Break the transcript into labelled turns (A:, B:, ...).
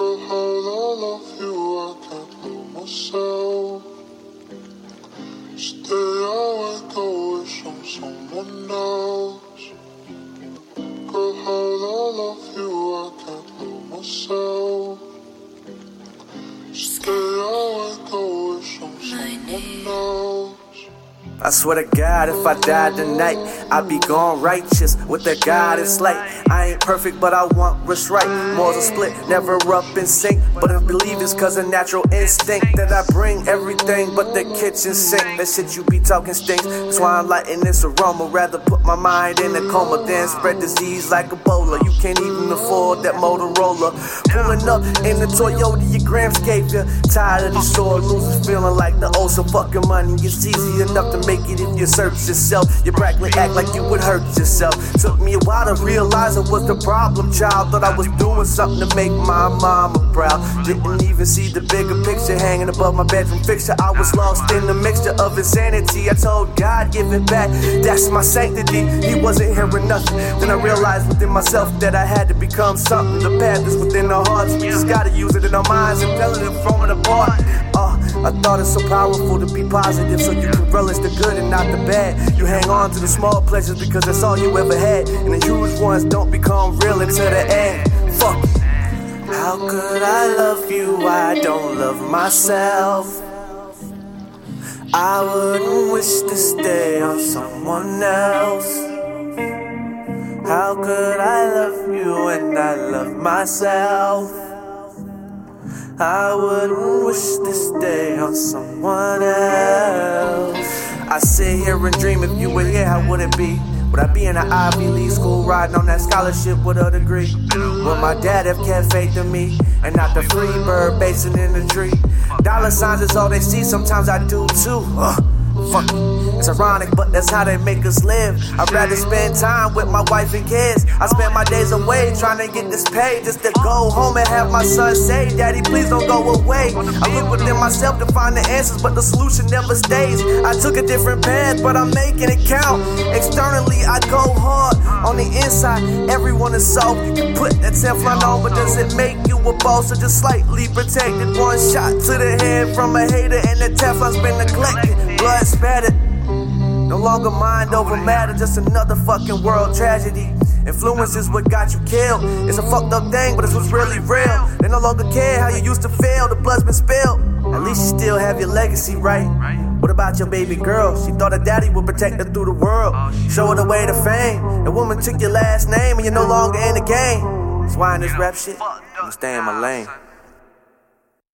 A: Girl, how I love you, I can't love myself. Stay awake, I wish I'm someone else. Girl, how I love you, I can't love myself. Stay awake, I wish I'm someone else.
B: I swear to God, if I die tonight, I'd be gone righteous with the God it's like. I ain't perfect, but I want what's right. Morals split, never up in sync. But I believe it's cause of natural instinct that I bring everything but the kitchen sink. That shit you be talking stinks. That's why I'm lighting this aroma. Rather put my mind in a coma than spread disease like Ebola. You can't even afford that Motorola. Pulling up in the Toyota, your grams you. Tired of these sore losers feeling like the so fucking money. It's easy enough to make it if you search yourself. You practically act like you would hurt yourself. Took me a while to realize it was the problem, child. Thought I was doing something to make my mama proud. Didn't even see the bigger picture hanging above my bedroom fixture. I was lost in the mixture of insanity. I told God, give it back. That's my sanctity. He wasn't hearing nothing. Then I realized within myself that I had to become something. The path is within our hearts. We just gotta use it in our minds and tell it from it apart. Uh, I thought it's so powerful to be positive so you can relish the good and not the bad. You hang on to the small pleasures because that's all you ever had. And the huge ones don't become real until the end. Fuck. How could I love you? I don't love myself. I wouldn't wish to stay on someone else. How could I love you and I love myself? I wouldn't wish this day on someone else. I sit here and dream if you were here, how would it be? Would I be in an Ivy League school riding on that scholarship with a degree? Would my dad have kept faith in me and not the free bird basing in the tree? Dollar signs is all they see, sometimes I do too. Ugh. Fuck it. It's ironic, but that's how they make us live. I'd rather spend time with my wife and kids. I spend my days away trying to get this pay just to go home and have my son say, Daddy, please don't go away. I look within myself to find the answers, but the solution never stays. I took a different path, but I'm making it count. Externally, I go hard. On the inside, everyone is soft. You put that Teflon on, but does it make you a boss or just slightly protected? One shot to the head from a hater, and the Teflon's been neglected. Blood spattered. No longer mind over matter, just another fucking world tragedy. Influence is what got you killed. It's a fucked up thing, but it's what's really real. They no longer care how you used to feel, the blood's been spilled. At least you still have your legacy, right? What about your baby girl? She thought her daddy would protect her through the world. Show her the way to fame. The woman took your last name and you're no longer in the game. That's why in this rap shit, I'm stay in my lane.